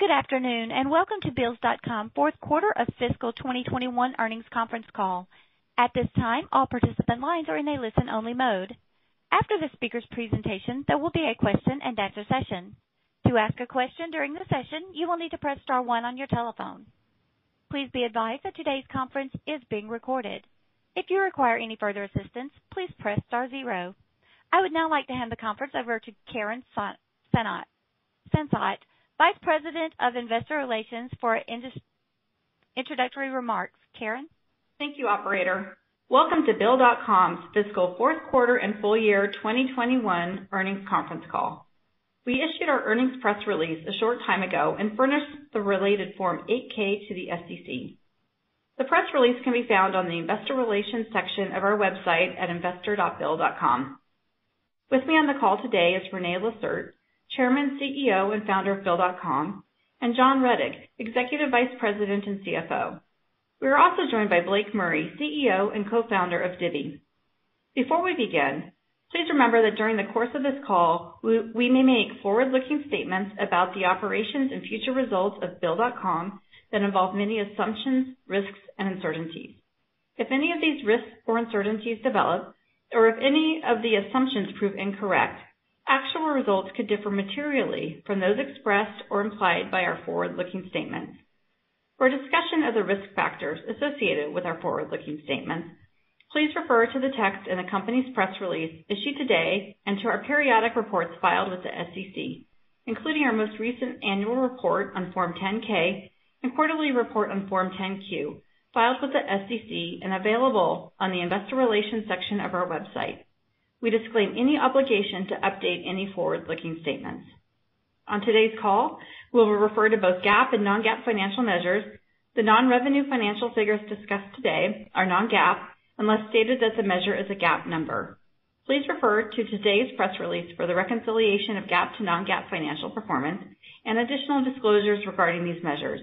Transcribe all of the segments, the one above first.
Good afternoon, and welcome to Bill.com fourth quarter of fiscal 2021 earnings conference call. At this time, all participant lines are in a listen-only mode. After the speaker's presentation, there will be a question-and-answer session. To ask a question during the session, you will need to press star one on your telephone. Please be advised that today's conference is being recorded. If you require any further assistance, please press star zero. I would now like to hand the conference over to Karen Sansot, Vice President of Investor Relations for introductory remarks. Karen? Thank you, operator. Welcome to Bill.com's fiscal fourth quarter and full year 2021 earnings conference call. We issued our earnings press release a short time ago and furnished the related Form 8-K to the SEC. The press release can be found on the investor relations section of our website at investor.bill.com. With me on the call today is René Lacerte, Chairman, CEO, and Founder of Bill.com, and John Rettig, Executive Vice President and CFO. We are also joined by Blake Murray, CEO and Co-founder of Divvy. Before we begin, please remember that during the course of this call, we may make forward-looking statements about the operations and future results of Bill.com that involve many assumptions, risks, and uncertainties. If any of these risks or uncertainties develop, or if any of the assumptions prove incorrect, actual results could differ materially from those expressed or implied by our forward-looking statements. For a discussion of the risk factors associated with our forward-looking statements, please refer to the text in the company's press release issued today and to our periodic reports filed with the SEC, including our most recent annual report on Form 10-K and quarterly report on Form 10-Q, filed with the SEC and available on the investor relations section of our website. We disclaim any obligation to update any forward-looking statements. On today's call, we will refer to both GAAP and non-GAAP financial measures. The non-revenue financial figures discussed today are non-GAAP, unless stated that the measure is a GAAP number. Please refer to today's press release for the reconciliation of GAAP to non-GAAP financial performance and additional disclosures regarding these measures.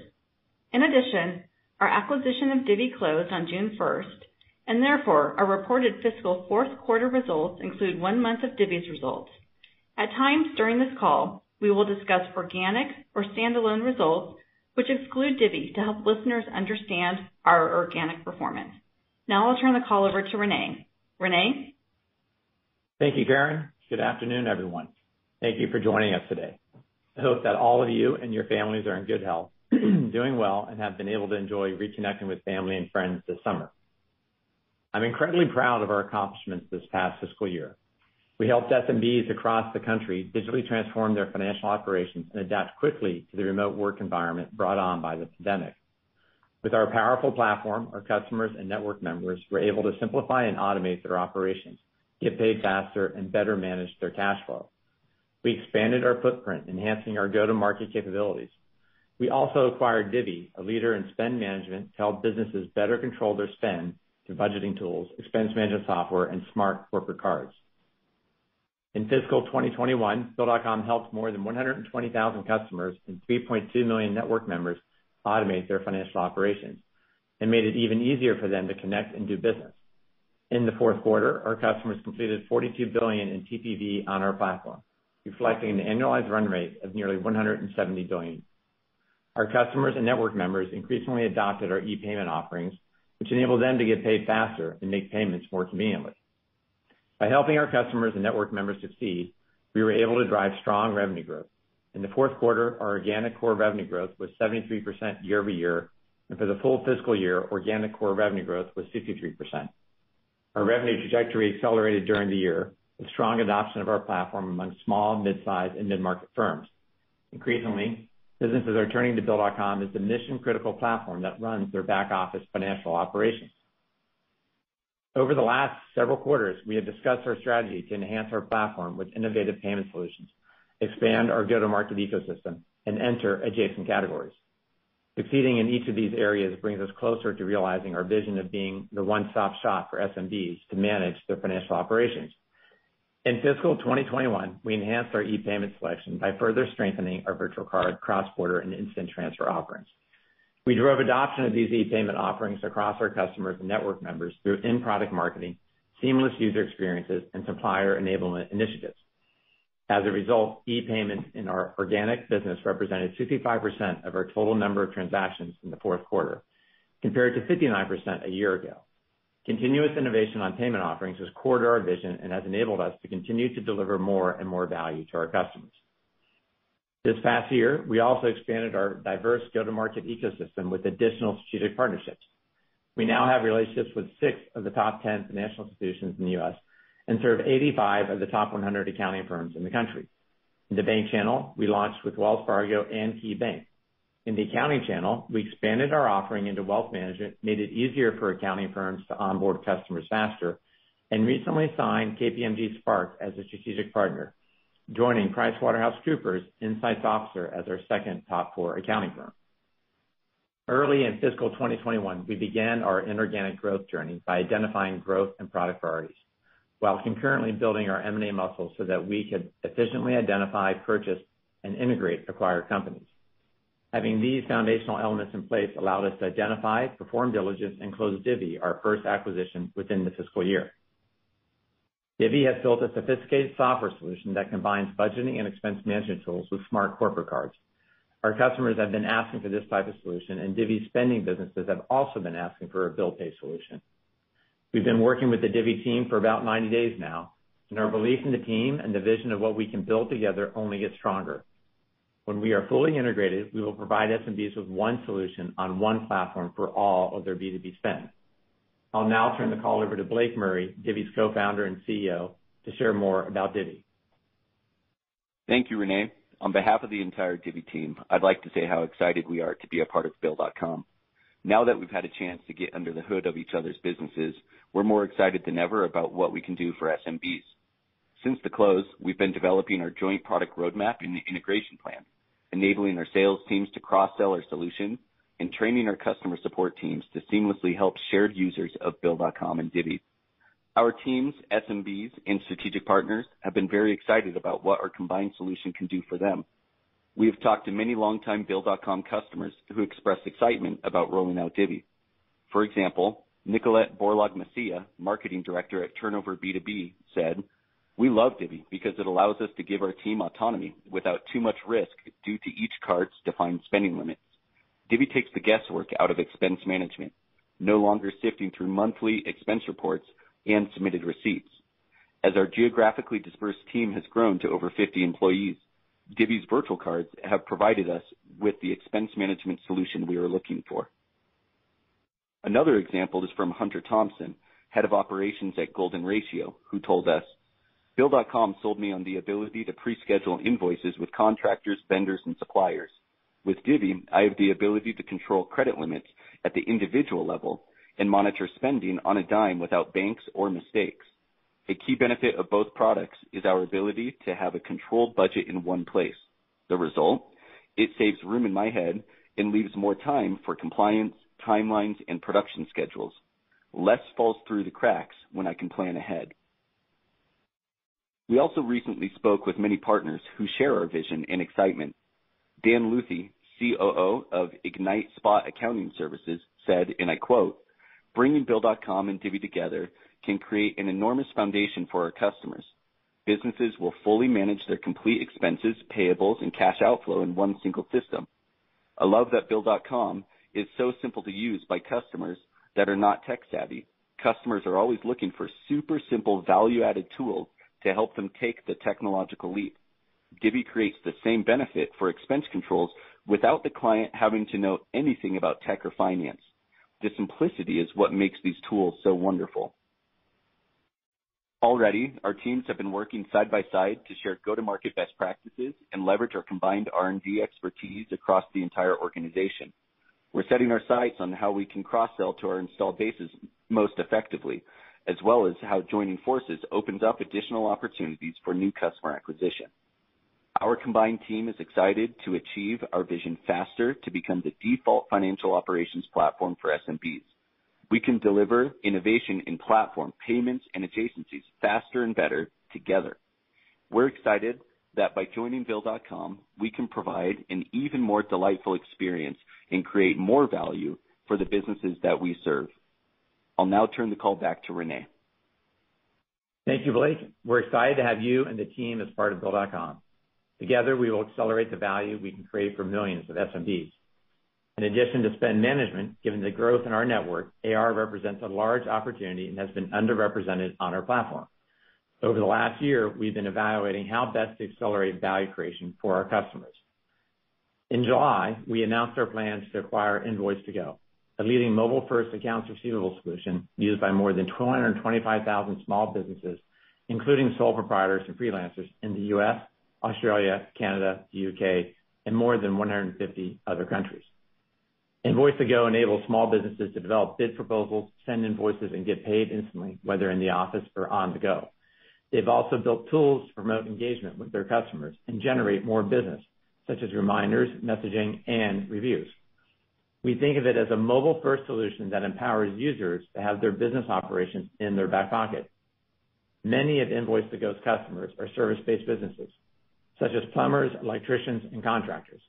In addition, our acquisition of Divvy closed on June 1st, and therefore, our reported fiscal fourth quarter results include one month of Divvy's results. At times during this call, we will discuss organic or standalone results, which exclude Divvy to help listeners understand our organic performance. Now I'll turn the call over to René. René? Thank you, Karen. Good afternoon, everyone. Thank you for joining us today. I hope that all of you and your families are in good health, doing well, and have been able to enjoy reconnecting with family and friends this summer. I'm incredibly proud of our accomplishments this past fiscal year. We helped SMBs across the country digitally transform their financial operations and adapt quickly to the remote work environment brought on by the pandemic. With our powerful platform, our customers and network members were able to simplify and automate their operations, get paid faster, and better manage their cash flow. We expanded our footprint, enhancing our go-to-market capabilities. We also acquired Divvy, a leader in spend management, to help businesses better control their spend budgeting tools, expense management software, and smart corporate cards. In fiscal 2021, Bill.com helped more than 120,000 customers and 3.2 million network members automate their financial operations and made it even easier for them to connect and do business. In the fourth quarter, our customers completed 42 billion in TPV on our platform, reflecting an annualized run rate of nearly 170 billion. Our customers and network members increasingly adopted our e-payment offerings, which enable them to get paid faster and make payments more conveniently. By helping our customers and network members succeed, we were able to drive strong revenue growth. In the fourth quarter, our organic core revenue growth was 73% year-over-year, and for the full fiscal year, organic core revenue growth was 53%. Our revenue trajectory accelerated during the year with strong adoption of our platform among small, mid-size, and mid-market firms. Increasingly, businesses are turning to Bill.com as the mission-critical platform that runs their back-office financial operations. Over the last several quarters, we have discussed our strategy to enhance our platform with innovative payment solutions, expand our go-to-market ecosystem, and enter adjacent categories. Succeeding in each of these areas brings us closer to realizing our vision of being the one-stop shop for SMBs to manage their financial operations. In fiscal 2021, we enhanced our e-payment selection by further strengthening our virtual card, cross-border, and instant transfer offerings. We drove adoption of these e-payment offerings across our customers and network members through in-product marketing, seamless user experiences, and supplier enablement initiatives. As a result, e-payments in our organic business represented 65% of our total number of transactions in the fourth quarter, compared to 59% a year ago. Continuous innovation on payment offerings is core to our vision and has enabled us to continue to deliver more and more value to our customers. This past year, we also expanded our diverse go-to-market ecosystem with additional strategic partnerships. We now have relationships with six of the top 10 financial institutions in the U.S. and serve 85 of the top 100 accounting firms in the country. In the bank channel, we launched with Wells Fargo and KeyBank. In the accounting channel, we expanded our offering into wealth management, made it easier for accounting firms to onboard customers faster, and recently signed KPMG Spark as a strategic partner, joining PricewaterhouseCoopers Insights Officer as our second top four accounting firm. Early in fiscal 2021, we began our inorganic growth journey by identifying growth and product priorities, while concurrently building our M&A muscle so that we could efficiently identify, purchase, and integrate acquired companies. Having these foundational elements in place allowed us to identify, perform diligence, and close Divvy, our first acquisition, within the fiscal year. Divvy has built a sophisticated software solution that combines budgeting and expense management tools with smart corporate cards. Our customers have been asking for this type of solution, and Divvy's spending businesses have also been asking for a bill pay solution. We've been working with the Divvy team for about 90 days now, and our belief in the team and the vision of what we can build together only gets stronger. When we are fully integrated, we will provide SMBs with one solution on one platform for all of their B2B spend. I'll now turn the call over to Blake Murray, Divvy's Co-founder and CEO, to share more about Divvy. Thank you, René. On behalf of the entire Divvy team, I'd like to say how excited we are to be a part of Bill.com. Now that we've had a chance to get under the hood of each other's businesses, we're more excited than ever about what we can do for SMBs. Since the close, we've been developing our joint product roadmap and integration plan, enabling our sales teams to cross-sell our solution, and training our customer support teams to seamlessly help shared users of Bill.com and Divvy. Our teams, SMBs, and strategic partners have been very excited about what our combined solution can do for them. We have talked to many longtime Bill.com customers who expressed excitement about rolling out Divvy. For example, Nicolette Borlaug-Macià, Marketing Director at Turnover B2B, said, "We love Divvy because it allows us to give our team autonomy without too much risk due to each card's defined spending limits. Divvy takes the guesswork out of expense management, no longer sifting through monthly expense reports and submitted receipts. As our geographically dispersed team has grown to over 50 employees, Divvy's virtual cards have provided us with the expense management solution we are looking for." Another example is from Hunter Thompson, Head of Operations at Golden Ratio, who told us, "Bill.com sold me on the ability to pre-schedule invoices with contractors, vendors, and suppliers. With Divvy, I have the ability to control credit limits at the individual level and monitor spending on a dime without banks or mistakes. A key benefit of both products is our ability to have a controlled budget in one place. The result? It saves room in my head and leaves more time for compliance, timelines, and production schedules. Less falls through the cracks when I can plan ahead." We also recently spoke with many partners who share our vision and excitement. Dan Luthi, COO of Ignite Spot Accounting Services, said, and I quote, "Bringing Bill.com and Divvy together can create an enormous foundation for our customers. Businesses will fully manage their complete expenses, payables, and cash outflow in one single system. I love that Bill.com is so simple to use by customers that are not tech-savvy. Customers are always looking for super simple value-added tools to help them take the technological leap. Divvy creates the same benefit for expense controls without the client having to know anything about tech or finance. The simplicity is what makes these tools so wonderful." Already, our teams have been working side by side to share go-to-market best practices and leverage our combined R&D expertise across the entire organization. We're setting our sights on how we can cross-sell to our installed bases most effectively, as well as how joining forces opens up additional opportunities for new customer acquisition. Our combined team is excited to achieve our vision faster to become the default financial operations platform for SMBs. We can deliver innovation in platform payments and adjacencies faster and better together. We're excited that by joining Bill.com, we can provide an even more delightful experience and create more value for the businesses that we serve. I'll now turn the call back to René. Thank you, Blake. We're excited to have you and the team as part of Bill.com. Together, we will accelerate the value we can create for millions of SMBs. In addition to spend management, given the growth in our network, AR represents a large opportunity and has been underrepresented on our platform. Over the last year, we've been evaluating how best to accelerate value creation for our customers. In July, we announced our plans to acquire Invoice2go, a leading mobile-first accounts receivable solution used by more than 225,000 small businesses, including sole proprietors and freelancers in the U.S., Australia, Canada, the U.K., and more than 150 other countries. Invoice2go enables small businesses to develop bid proposals, send invoices, and get paid instantly, whether in the office or on the go. They've also built tools to promote engagement with their customers and generate more business, such as reminders, messaging, and reviews. We think of it as a mobile-first solution that empowers users to have their business operations in their back pocket. Many of Invoice2go's customers are service-based businesses, such as plumbers, electricians, and contractors.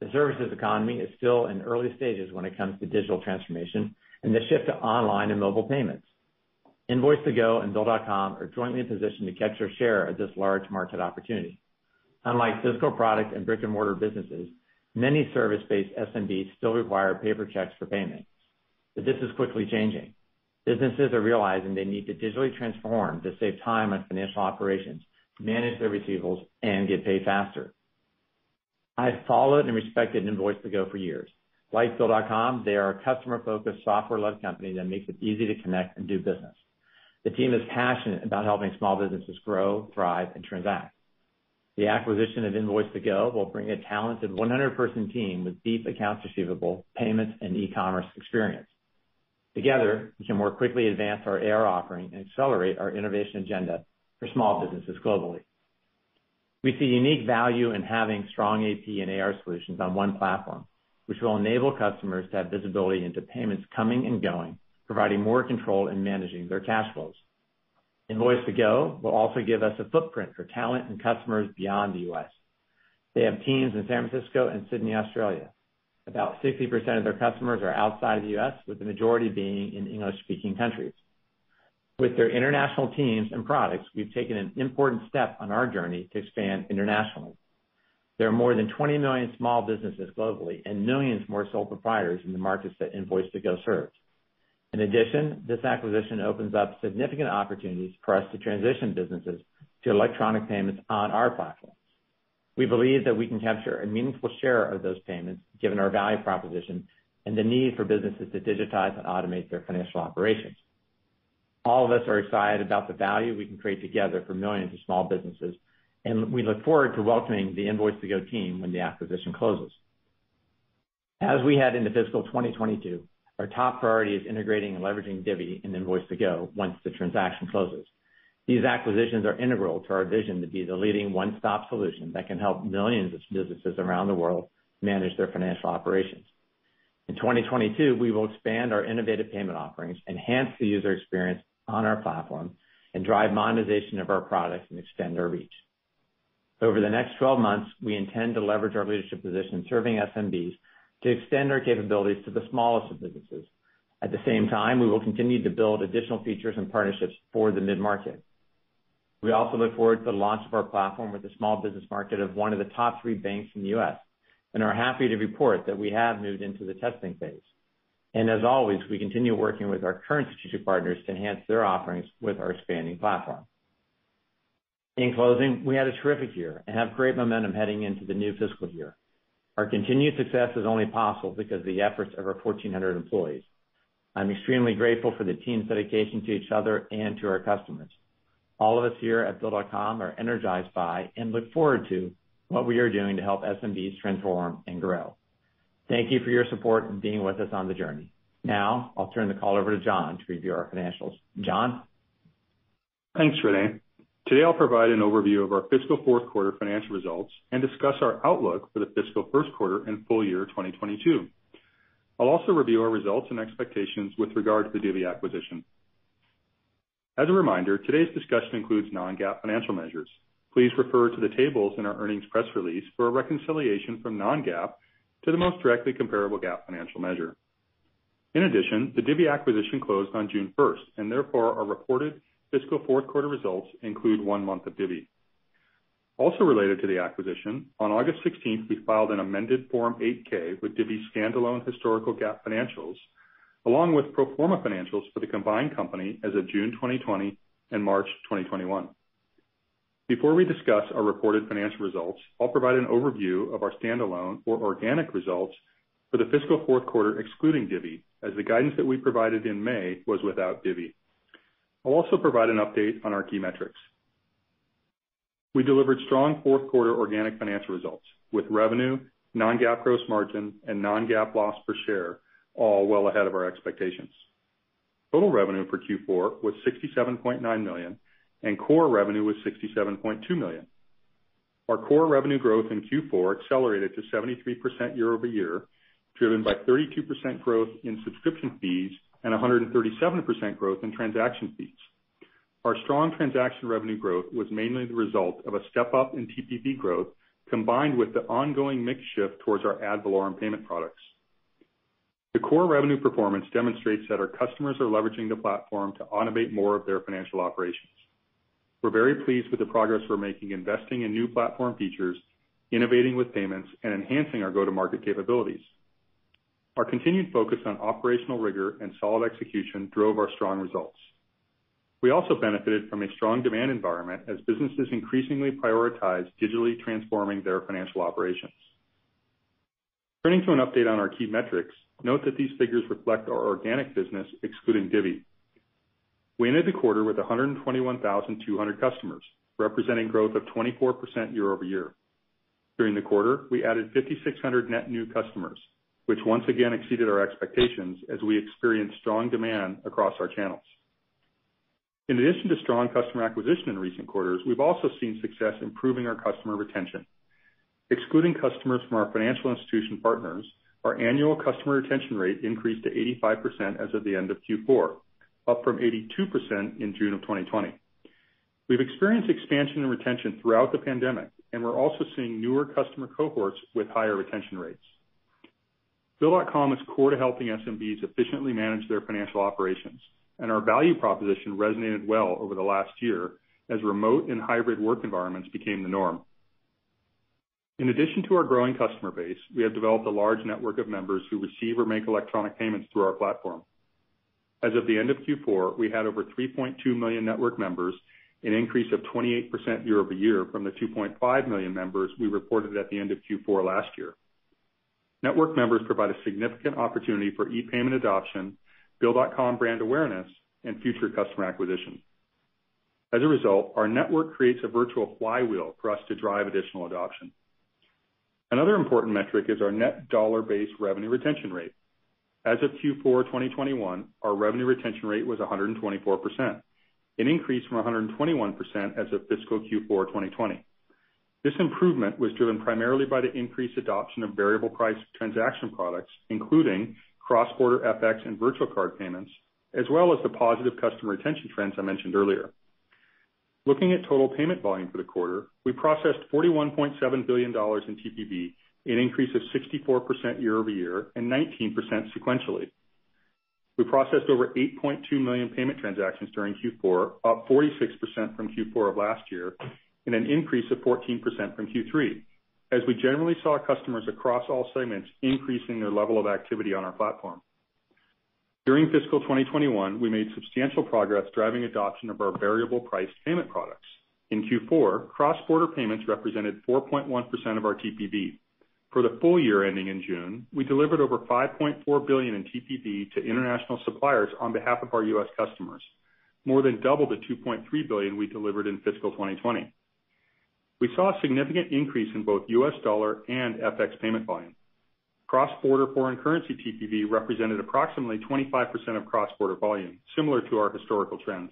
The services economy is still in early stages when it comes to digital transformation and the shift to online and mobile payments. Invoice2go and Bill.com are jointly positioned to capture share of this large market opportunity. Unlike physical product and brick-and-mortar businesses, many service-based SMBs still require paper checks for payment. This is quickly changing. Businesses are realizing they need to digitally transform to save time on financial operations, manage their receivables, and get paid faster. I've followed and respected Invoice2go for years. Like Bill.com, they are a customer-focused, software-led company that makes it easy to connect and do business. The team is passionate about helping small businesses grow, thrive, and transact. The acquisition of Invoice2go will bring a talented 100-person team with deep accounts receivable, payments, and e-commerce experience. Together, we can more quickly advance our AR offering and accelerate our innovation agenda for small businesses globally. We see unique value in having strong AP and AR solutions on one platform, which will enable customers to have visibility into payments coming and going, providing more control in managing their cash flows. Invoice2go will also give us a footprint for talent and customers beyond the U.S. They have teams in San Francisco and Sydney, Australia. About 60% of their customers are outside of the U.S., with the majority being in English-speaking countries. With their international teams and products, we've taken an important step on our journey to expand internationally. There are more than 20 million small businesses globally and millions more sole proprietors in the markets that Invoice2go serves. In addition, this acquisition opens up significant opportunities for us to transition businesses to electronic payments on our platforms. We believe that we can capture a meaningful share of those payments, given our value proposition and the need for businesses to digitize and automate their financial operations. All of us are excited about the value we can create together for millions of small businesses, and we look forward to welcoming the Invoice2go team when the acquisition closes. As we head into fiscal 2022, our top priority is integrating and leveraging Divvy and Invoice2go once the transaction closes. These acquisitions are integral to our vision to be the leading one-stop solution that can help millions of businesses around the world manage their financial operations. In 2022, we will expand our innovative payment offerings, enhance the user experience on our platform, and drive monetization of our products and extend our reach. Over the next 12 months, we intend to leverage our leadership position serving SMBs to extend our capabilities to the smallest of businesses. At the same time, we will continue to build additional features and partnerships for the mid-market. We also look forward to the launch of our platform with the small business market of one of the top three banks in the U.S., and are happy to report that we have moved into the testing phase. And as always, we continue working with our current strategic partners to enhance their offerings with our expanding platform. In closing, we had a terrific year and have great momentum heading into the new fiscal year. Our continued success is only possible because of the efforts of our 1,400 employees. I'm extremely grateful for the team's dedication to each other and to our customers. All of us here at Bill.com are energized by and look forward to what we are doing to help SMBs transform and grow. Thank you for your support and being with us on the journey. Now, I'll turn the call over to John to review our financials. John? Thanks, René. Today, I'll provide an overview of our fiscal fourth quarter financial results and discuss our outlook for the fiscal first quarter and full year 2022. I'll also review our results and expectations with regard to the Divvy acquisition. As a reminder, today's discussion includes non-GAAP financial measures. Please refer to the tables in our earnings press release for a reconciliation from non-GAAP to the most directly comparable GAAP financial measure. In addition, the Divvy acquisition closed on June 1st, and therefore, our reported fiscal fourth quarter results include one month of Divvy. Also related to the acquisition, on August 16th, we filed an amended Form 8-K with Divvy's standalone historical GAAP financials, along with pro forma financials for the combined company as of June 2020 and March 2021. Before we discuss our reported financial results, I'll provide an overview of our standalone or organic results for the fiscal fourth quarter excluding Divvy, as the guidance that we provided in May was without Divvy. I'll also provide an update on our key metrics. We delivered strong fourth quarter organic financial results with revenue, non-GAAP gross margin, and non-GAAP loss per share all well ahead of our expectations. Total revenue for Q4 was 67.9 million, and core revenue was 67.2 million. Our core revenue growth in Q4 accelerated to 73% year-over-year, driven by 32% growth in subscription fees and 137% growth in transaction fees. Our strong transaction revenue growth was mainly the result of a step-up in TPV growth, combined with the ongoing mix shift towards our ad valorem payment products. The core revenue performance demonstrates that our customers are leveraging the platform to automate more of their financial operations. We're very pleased with the progress we're making investing in new platform features, innovating with payments, and enhancing our go-to-market capabilities. Our continued focus on operational rigor and solid execution drove our strong results. We also benefited from a strong demand environment as businesses increasingly prioritize digitally transforming their financial operations. Turning to an update on our key metrics, note that these figures reflect our organic business excluding Divvy. We ended the quarter with 121,200 customers, representing growth of 24% year-over-year. During the quarter, we added 5,600 net new customers, which once again exceeded our expectations as we experienced strong demand across our channels. In addition to strong customer acquisition in recent quarters, we've also seen success improving our customer retention. Excluding customers from our financial institution partners, our annual customer retention rate increased to 85% as of the end of Q4, up from 82% in June of 2020. We've experienced expansion and retention throughout the pandemic, and we're also seeing newer customer cohorts with higher retention rates. Bill.com is core to helping SMBs efficiently manage their financial operations, and our value proposition resonated well over the last year as remote and hybrid work environments became the norm. In addition to our growing customer base, we have developed a large network of members who receive or make electronic payments through our platform. As of the end of Q4, we had over 3.2 million network members, an increase of 28% year-over-year from the 2.5 million members we reported at the end of Q4 last year. Network members provide a significant opportunity for e-payment adoption, Bill.com brand awareness, and future customer acquisition. As a result, our network creates a virtual flywheel for us to drive additional adoption. Another important metric is our net dollar-based revenue retention rate. As of Q4 2021, our revenue retention rate was 124%, an increase from 121% as of fiscal Q4 2020. This improvement was driven primarily by the increased adoption of variable price transaction products, including cross-border FX and virtual card payments, as well as the positive customer retention trends I mentioned earlier. Looking at total payment volume for the quarter, we processed $41.7 billion in TPV, an increase of 64% year-over-year and 19% sequentially. We processed over 8.2 million payment transactions during Q4, up 46% from Q4 of last year, and an increase of 14% from Q3, as we generally saw customers across all segments increasing their level of activity on our platform. During fiscal 2021, we made substantial progress driving adoption of our variable priced payment products. In Q4, cross-border payments represented 4.1% of our TPV. For the full year ending in June, we delivered over 5.4 billion in TPV to international suppliers on behalf of our U.S. customers, more than double the 2.3 billion we delivered in fiscal 2020. We saw a significant increase in both U.S. dollar and FX payment volume. Cross-border foreign currency TPV represented approximately 25% of cross-border volume, similar to our historical trends.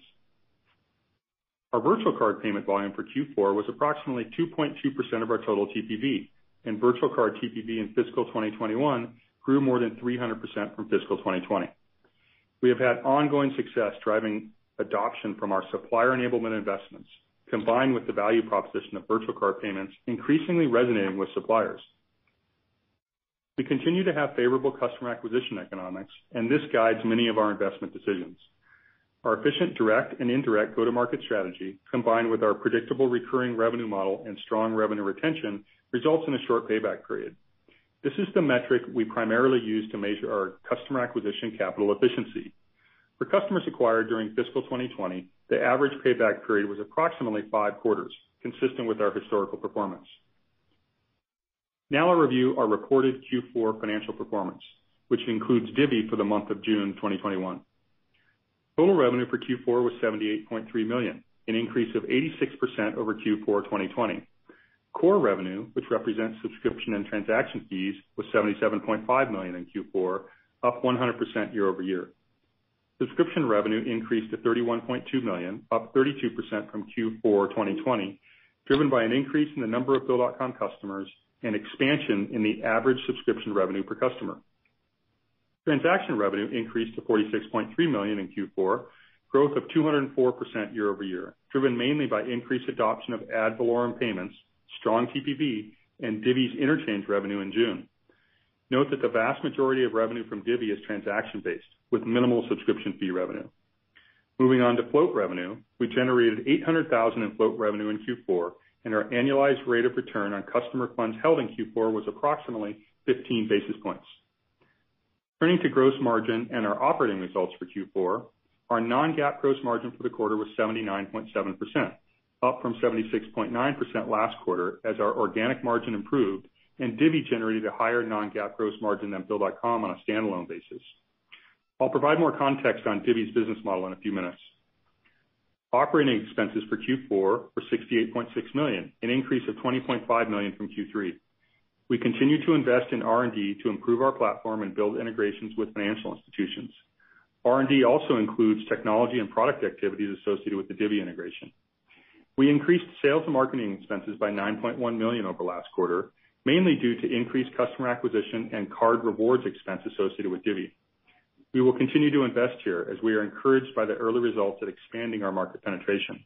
Our virtual card payment volume for Q4 was approximately 2.2% of our total TPV, and virtual card TPV in fiscal 2021 grew more than 300% from fiscal 2020. We have had ongoing success driving adoption from our supplier enablement investments, combined with the value proposition of virtual card payments increasingly resonating with suppliers. We continue to have favorable customer acquisition economics, and this guides many of our investment decisions. Our efficient direct and indirect go-to-market strategy, combined with our predictable recurring revenue model and strong revenue retention, results in a short payback period. This is the metric we primarily use to measure our customer acquisition capital efficiency. For customers acquired during fiscal 2020, the average payback period was approximately five quarters, consistent with our historical performance. Now I'll review our reported Q4 financial performance, which includes Divvy for the month of June 2021. Total revenue for Q4 was 78.3 million, an increase of 86% over Q4 2020. Core revenue, which represents subscription and transaction fees, was 77.5 million in Q4, up 100% year-over-year. Subscription revenue increased to 31.2 million, up 32% from Q4 2020, driven by an increase in the number of Bill.com customers and expansion in the average subscription revenue per customer. Transaction revenue increased to 46.3 million in Q4, growth of 204% year-over-year, driven mainly by increased adoption of ad valorem payments, strong TPV, and Divvy's interchange revenue in June. Note that the vast majority of revenue from Divvy is transaction-based, with minimal subscription fee revenue. Moving on to float revenue, we generated $800,000 in float revenue in Q4, and our annualized rate of return on customer funds held in Q4 was approximately 15 basis points. Turning to gross margin and our operating results for Q4, our non-GAAP gross margin for the quarter was 79.7%, up from 76.9% last quarter as our organic margin improved and Divvy generated a higher non-GAAP gross margin than Bill.com on a standalone basis. I'll provide more context on Divvy's business model in a few minutes. Operating expenses for Q4 were 68.6 million, an increase of 20.5 million from Q3. We continue to invest in R&D to improve our platform and build integrations with financial institutions. R&D also includes technology and product activities associated with the Divvy integration. We increased sales and marketing expenses by 9.1 million over last quarter, mainly due to increased customer acquisition and card rewards expense associated with Divvy. We will continue to invest here as we are encouraged by the early results at expanding our market penetration.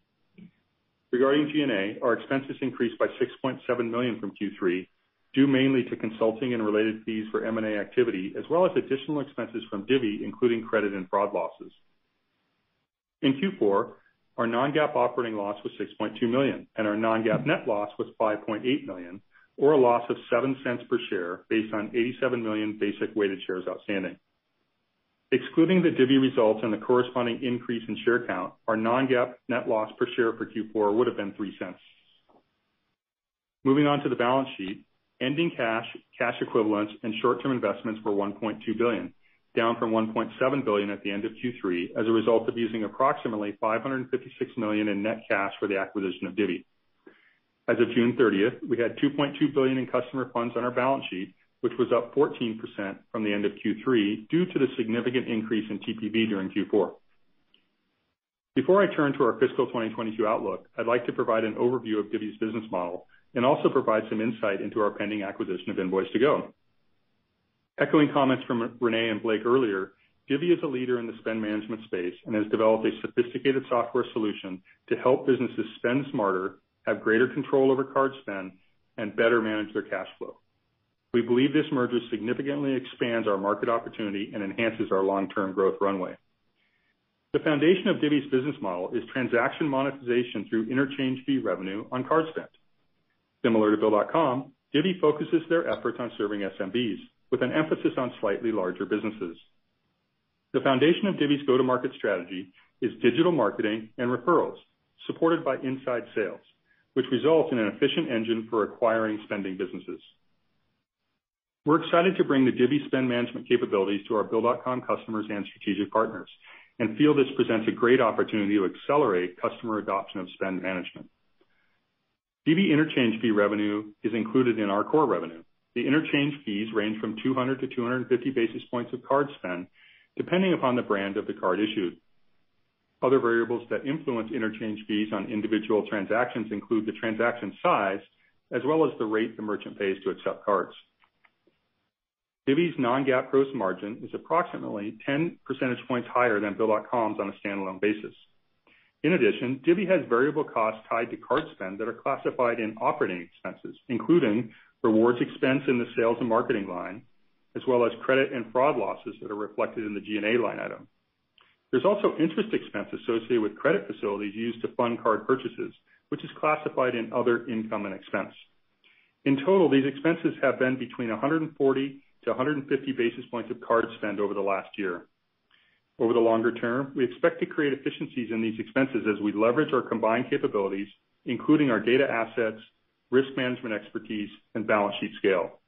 Regarding G&A, our expenses increased by 6.7 million from Q3, due mainly to consulting and related fees for M&A activity, as well as additional expenses from Divvy, including credit and fraud losses. In Q4, our non-GAAP operating loss was 6.2 million, and our non-GAAP net loss was 5.8 million, or a loss of $0.07 per share based on 87 million basic weighted shares outstanding. Excluding the Divvy results and the corresponding increase in share count, our non-GAAP net loss per share for Q4 would have been $0.03. Moving on to the balance sheet, ending cash cash equivalents, and short-term investments were 1.2 billion, down from 1.7 billion at the end of Q3 as a result of using approximately 556 million in net cash for the acquisition of Divvy. As of June 30th, we had 2.2 billion in customer funds on our balance sheet, which was up 14% from the end of Q3 due to the significant increase in TPV during Q4. Before I turn to our fiscal 2022 outlook, I'd like to provide an overview of Divvy's business model and also provide some insight into our pending acquisition of Invoice2go. Echoing comments from René and Blake earlier, Divvy is a leader in the spend management space and has developed a sophisticated software solution to help businesses spend smarter, have greater control over card spend, and better manage their cash flow. We believe this merger significantly expands our market opportunity and enhances our long-term growth runway. The foundation of Divvy's business model is transaction monetization through interchange fee revenue on card spend. Similar to Bill.com, Divvy focuses their efforts on serving SMBs with an emphasis on slightly larger businesses. The foundation of Divvy's go-to-market strategy is digital marketing and referrals, supported by inside sales, which results in an efficient engine for acquiring spending businesses. We're excited to bring the Divvy spend management capabilities to our Bill.com customers and strategic partners and feel this presents a great opportunity to accelerate customer adoption of spend management. Divvy interchange fee revenue is included in our core revenue. The interchange fees range from 200 to 250 basis points of card spend, depending upon the brand of the card issued. Other variables that influence interchange fees on individual transactions include the transaction size, as well as the rate the merchant pays to accept cards. Divvy's non-GAAP gross margin is approximately 10 percentage points higher than Bill.com's on a standalone basis. In addition, Divvy has variable costs tied to card spend that are classified in operating expenses, including rewards expense in the sales and marketing line, as well as credit and fraud losses that are reflected in the G&A line item. There's also interest expense associated with credit facilities used to fund card purchases, which is classified in other income and expense. In total, these expenses have been between 140 to 150 basis points of card spend over the last year. Over the longer term, we expect to create efficiencies in these expenses as we leverage our combined capabilities, including our data assets, risk management expertise, and balance sheet scale.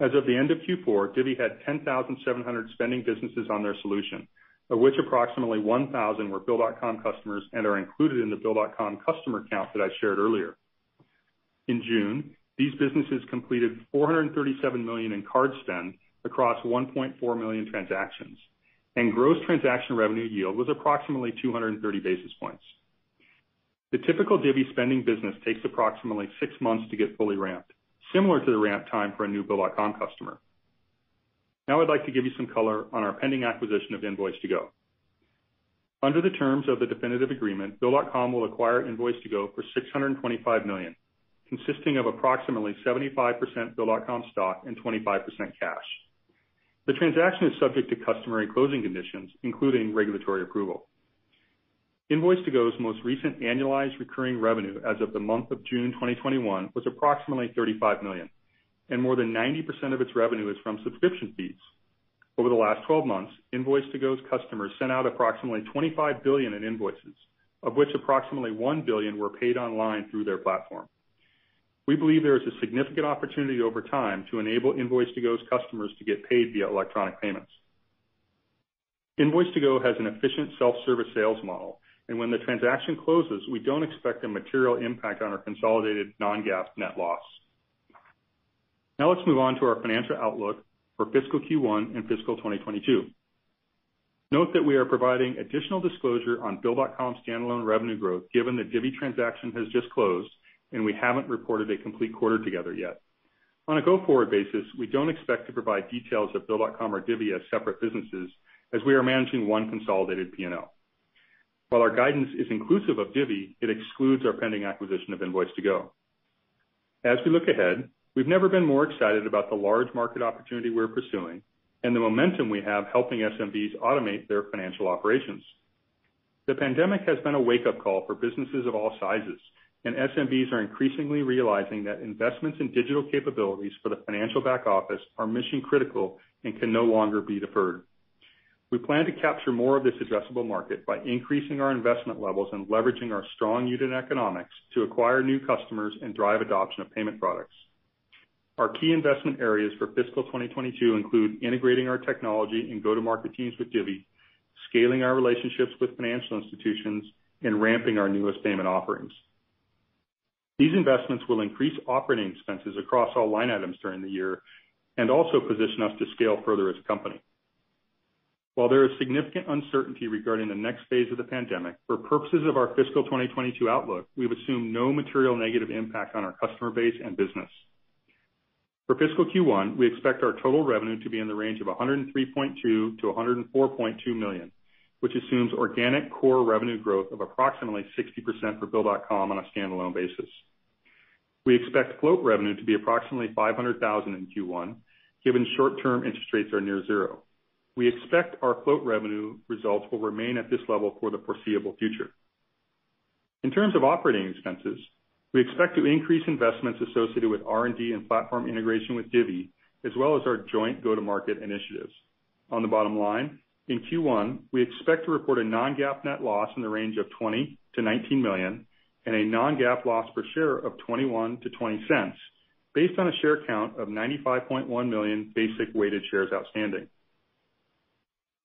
As of the end of Q4, Divvy had 10,700 spending businesses on their solution, of which approximately 1,000 were Bill.com customers and are included in the Bill.com customer count that I shared earlier. In June, these businesses completed $437 million in card spend across 1.4 million transactions, and gross transaction revenue yield was approximately 230 basis points. The typical Divvy spending business takes approximately six months to get fully ramped, similar to the ramp time for a new Bill.com customer. Now I'd like to give you some color on our pending acquisition of Invoice2go. Under the terms of the definitive agreement, Bill.com will acquire Invoice2go for $625 million, consisting of approximately 75% Bill.com stock and 25% cash. The transaction is subject to customary closing conditions, including regulatory approval. Invoice2go's most recent annualized recurring revenue as of the month of June 2021 was approximately 35 million, and more than 90% of its revenue is from subscription fees. Over the last 12 months, Invoice2go's customers sent out approximately 25 billion in invoices, of which approximately 1 billion were paid online through their platform. We believe there is a significant opportunity over time to enable Invoice2go's customers to get paid via electronic payments. Invoice2go has an efficient self-service sales model, and when the transaction closes, we don't expect a material impact on our consolidated non-GAAP net loss. Now let's move on to our financial outlook for fiscal Q1 and fiscal 2022. Note that we are providing additional disclosure on Bill.com standalone revenue growth given the Divvy transaction has just closed, and we haven't reported a complete quarter together yet. On a go-forward basis, we don't expect to provide details of Bill.com or Divvy as separate businesses, as we are managing one consolidated P&L. While our guidance is inclusive of Divvy, it excludes our pending acquisition of Invoice2go. As we look ahead, we've never been more excited about the large market opportunity we're pursuing and the momentum we have helping SMBs automate their financial operations. The pandemic has been a wake-up call for businesses of all sizes, and SMBs are increasingly realizing that investments in digital capabilities for the financial back office are mission-critical and can no longer be deferred. We plan to capture more of this addressable market by increasing our investment levels and leveraging our strong unit economics to acquire new customers and drive adoption of payment products. Our key investment areas for fiscal 2022 include integrating our technology and go-to-market teams with Divvy, scaling our relationships with financial institutions, and ramping our newest payment offerings. These investments will increase operating expenses across all line items during the year and also position us to scale further as a company. While there is significant uncertainty regarding the next phase of the pandemic, for purposes of our fiscal 2022 outlook, we've assumed no material negative impact on our customer base and business. For fiscal Q1, we expect our total revenue to be in the range of $103.2 million-$104.2 million, which assumes organic core revenue growth of approximately 60% for Bill.com on a standalone basis. We expect float revenue to be approximately 500,000 in Q1, given short-term interest rates are near zero. We expect our float revenue results will remain at this level for the foreseeable future. In terms of operating expenses, we expect to increase investments associated with R&D and platform integration with Divvy, as well as our joint go-to-market initiatives. On the bottom line, in Q1, we expect to report a non-GAAP net loss in the range of $20 million-$19 million and a non-GAAP loss per share of $0.21-$0.20 based on a share count of 95.1 million basic weighted shares outstanding.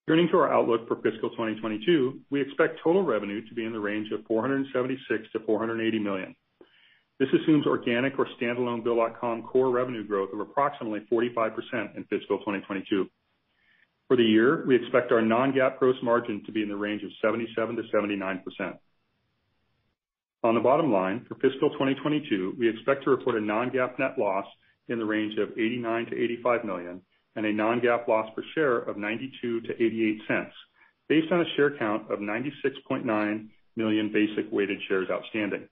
Turning to our outlook for fiscal 2022, we expect total revenue to be in the range of $476 million-$480 million. This assumes organic or standalone Bill.com core revenue growth of approximately 45% in fiscal 2022. For the year, we expect our non-GAAP gross margin to be in the range of 77%-79%. On the bottom line, for fiscal 2022, we expect to report a non-GAAP net loss in the range of $89 million-$85 million and a non-GAAP loss per share of $0.92-$0.88 based on a share count of 96.9 million basic weighted shares outstanding.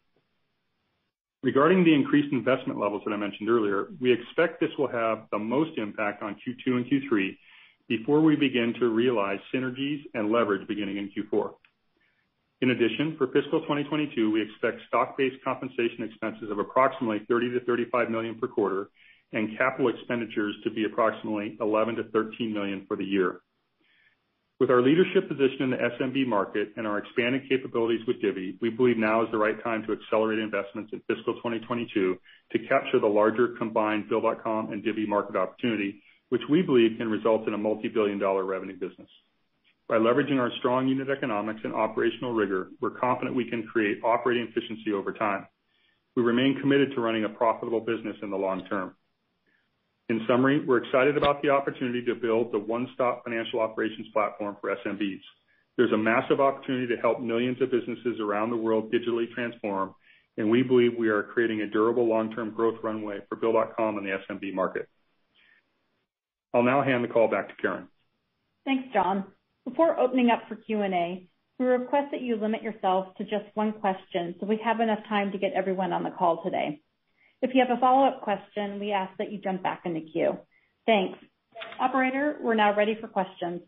Regarding the increased investment levels that I mentioned earlier, we expect this will have the most impact on Q2 and Q3, before we begin to realize synergies and leverage beginning in Q4. In addition, for fiscal 2022, we expect stock-based compensation expenses of approximately $30 million-$35 million per quarter and capital expenditures to be approximately $11 million-$13 million for the year. With our leadership position in the SMB market and our expanding capabilities with Divvy, we believe now is the right time to accelerate investments in fiscal 2022 to capture the larger combined Bill.com and Divvy market opportunity, which we believe can result in a multi-billion dollar revenue business. By leveraging our strong unit economics and operational rigor, we're confident we can create operating efficiency over time. We remain committed to running a profitable business in the long term. In summary, we're excited about the opportunity to build the one-stop financial operations platform for SMBs. There's a massive opportunity to help millions of businesses around the world digitally transform, and we believe we are creating a durable long-term growth runway for Bill.com in the SMB market. I'll now hand the call back to Karen. Thanks, John. Before opening up for Q&A, we request that you limit yourself to just one question so we have enough time to get everyone on the call today. If you have a follow-up question, we ask that you jump back in the queue. Thanks. Operator, we're now ready for questions.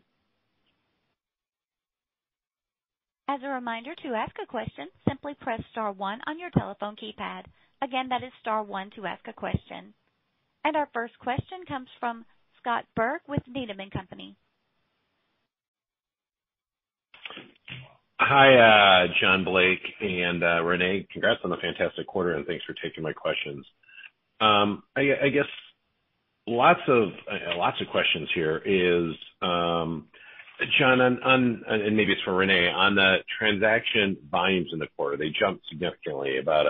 As a reminder, to ask a question, simply press star one on your telephone keypad. Again, that is star one to ask a question. And our first question comes from Scott Berg with Needham & Company. Hi, uh, John, Blake, and uh, René. Congrats on the fantastic quarter, and thanks for taking my questions. Um, I guess lots of uh lots of questions here is, um, John, and maybe it's for René, on the transaction volumes in the quarter, they jumped significantly, about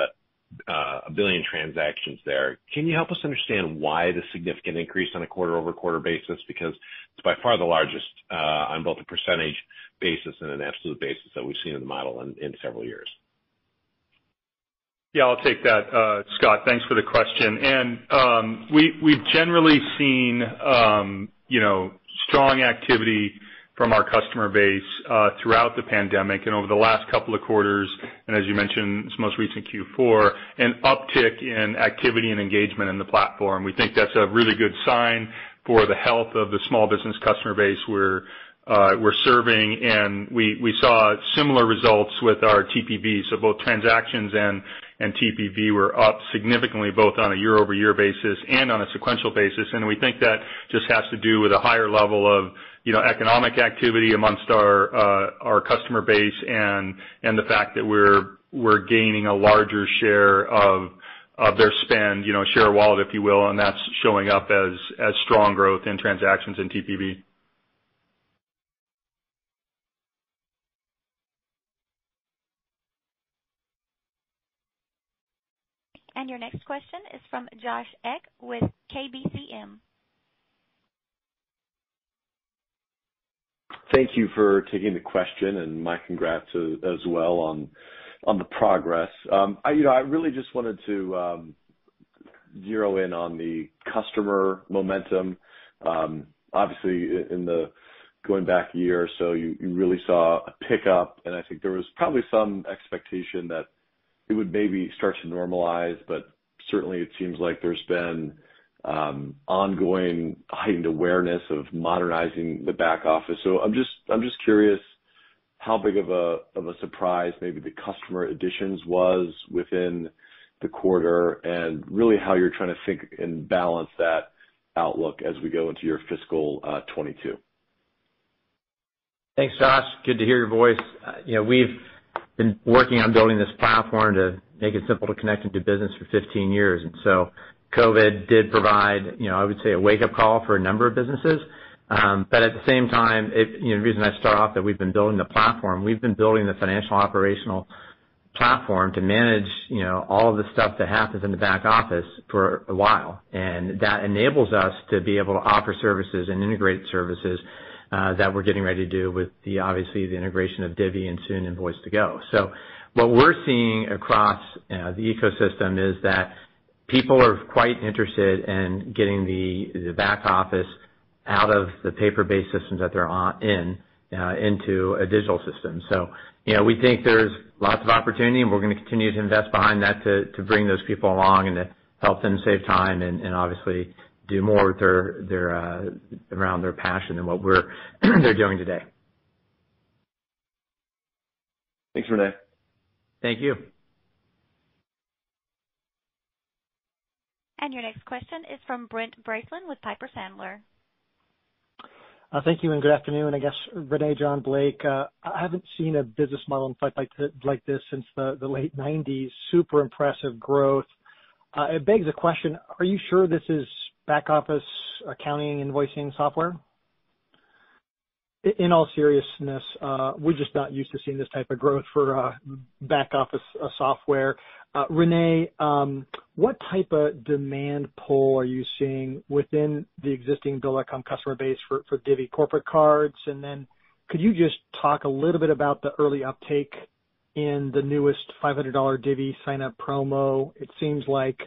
1 billion transactions there. Can you help us understand why the significant increase on a quarter-over-quarter basis? Because it's by far the largest on both a percentage basis and an absolute basis that we've seen in the model in several years. Yeah, I'll take that, Scott. Thanks for the question. And um We've generally seen um you know strong activity from our customer base throughout the pandemic and over the last couple of quarters, and as you mentioned, this most recent Q4, an uptick in activity and engagement in the platform. We think that's a really good sign for the health of the small business customer base we're uh we're serving, and we we saw similar results with our TPV. So both transactions and, and TPV were up significantly, both on a year-over-year basis and on a sequential basis. And we think that just has to do with a higher level of economic activity amongst our uh our customer base and and the fact that we're we're gaining a larger share of of their spend, you know, share of wallet, if you will, and that's showing up as as strong growth in transactions and TPV. And your next question is from Josh Beck with KBCM. Thank you for taking the question, and my congrats as well on on the progress. Um I you know, I really just wanted to zero in on the customer momentum. Obviously, in the going back a year or so, you really saw a pickup, and I think there was probably some expectation that it would maybe start to normalize, but certainly it seems like there's been ongoing heightened awareness of modernizing the back office. So I'm just I'm just curious how big of a of a surprise maybe the customer additions was within the quarter, and really how you're trying to think and balance that outlook as we go into your fiscal 2022. Thanks, Josh. Good to hear your voice. Uh you know we've been working on building this platform to make it simple to connect and do business for 15 years. COVID did provide, you know, I would say, a wake-up call for a number of businesses. Um but at the same time, if you know the reason I start off that we've been building the platform, we've been building the financial operational platform to manage you know, all of the stuff that happens in the back office for a while. And that enables us to be able to offer services and integrate services uh that we're getting ready to do with, the obviously, the integration of Divvy and soon Invoice2go. So what we're seeing across the ecosystem is that people are quite interested in getting the back office out of the paper-based systems that they're in, uh, into a digital system. So, you know, we think there's lots of opportunity, and we're going to continue to invest behind that to bring those people along and to help them save time and obviously do more uh, around their passion than what they're doing today. Thanks, René. Thank you. And your next question is from Brent Bracelin with Piper Sandler. Uh, thank you, and good afternoon. I guess, René, John, Blake, uh, I haven't seen a business model like this since the late 1990s. Super impressive growth. Uh, it begs the question, are you sure this is back office accounting invoicing software? In all seriousness, uh, we're just not used to seeing this type of growth for uh back office software. Uh René, um what type of demand pull are you seeing within the existing Bill.com customer base for Divvy corporate cards? And then could you just talk a little bit about the early uptake in the newest $500 Divvy sign-up promo? It seems like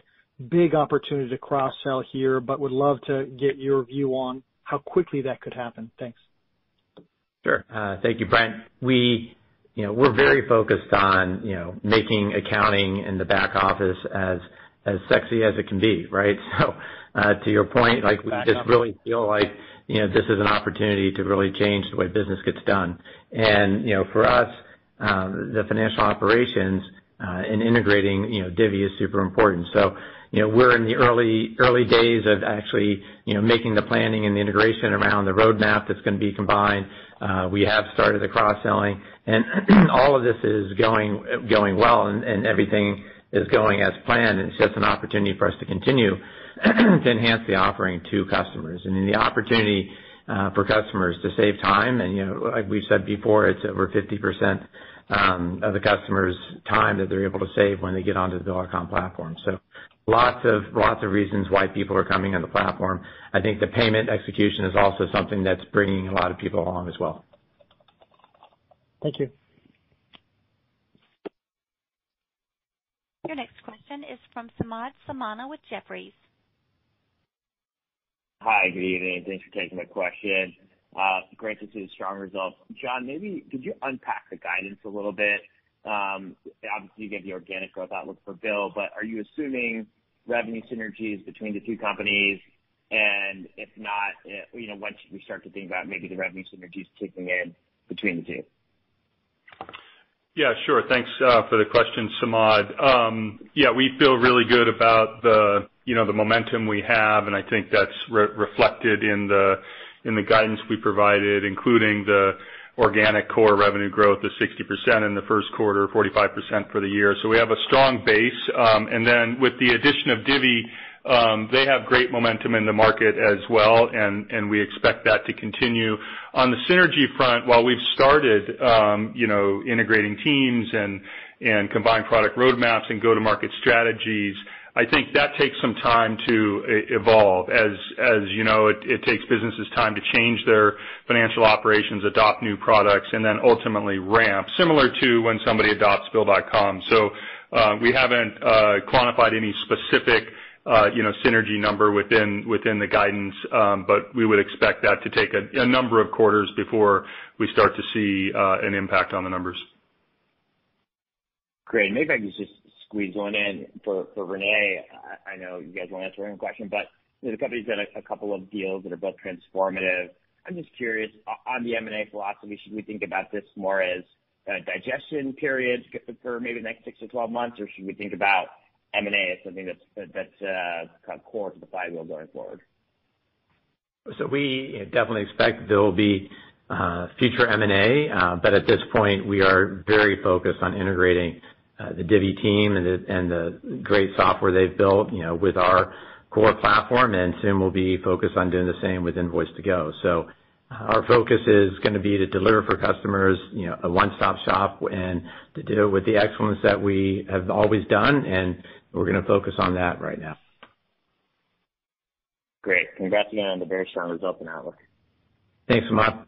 big opportunity to cross-sell here, but would love to get your view on how quickly that could happen. Thanks. Sure. Uh, thank you, Brent. We're very focused on you know making accounting in the back office as as sexy as it can be, right? So uh to your point, like we just really feel like you know this is an opportunity to really change the way business gets done. And you know, for us, um, the financial operations uh, in integrating you know Divvy is super important. So you know we're in the early early days of actually you know making the planning and the integration around the roadmap that's going to be combined. We have started the cross-selling, and all of this is going going well, and everything is going as planned, it's just an opportunity for us to continue to enhance the offering to customers. And the opportunity uh for customers to save time, and you know, like we've said before, it's over 50% of the customers' time that they're able to save when they get onto the Bill.com platform. Lots of reasons why people are coming on the platform. I think the payment execution is also something that's bringing a lot of people along as well. Thank you. Your next question is from Samad Samana with Jefferies. Hi, good evening. Thanks for taking my question. Uh, great to see the strong results. John, maybe could you unpack the guidance a little bit? Um, obviously, you gave the organic growth outlook for Bill, but are you assuming revenue synergies between the two companies? And if not, eh, you know, when should we start to think about maybe the revenue synergies kicking in between the two? Yeah, sure. Thanks uh, for the question, Samad. Um, yeah, we feel really good about the, you know, the momentum we have, and I think that's reflected in the in the guidance we provided, including the organic core revenue growth of 60% in the first quarter, 45% for the year. So we have a strong base. Um and then with the addition of Divvy, um they have great momentum in the market as well, and and we expect that to continue. On the synergy front, while we've started um you know integrating teams and and combined product roadmaps and go-to-market strategies, I think that takes some time to evolve. As as you know, it takes businesses time to change their financial operations, adopt new products, and then ultimately ramp, similar to when somebody adopts Bill.com. So, uh, we haven't uh quantified any specific uh you know synergy number within within the guidance, um but we would expect that to take a number of quarters before we start to see uh an impact on the numbers. Great. Maybe I can just squeeze one in for René. I know you guys won't answer every question, but the company's done a couple of deals that are both transformative. I'm just curious, on the M&A philosophy, should we think about this more as a digestion period for maybe the next six to 12 months, or should we think about M&A as something that's that's uh, core to the flywheel going forward? So we definitely expect there will be uh, future M&A. Uh, but at this point, we are very focused on integrating Uh, the Divvy team and the great software they've built you know, with our core platform, and soon we'll be focused on doing the same with Invoice2go. So uh, our focus is going to be to deliver for customers you know a one-stop shop and to do it with the excellence that we have always done, and we're going to focus on that right now. Great. Congrats again on the very strong results and outlook. Thanks, Samad.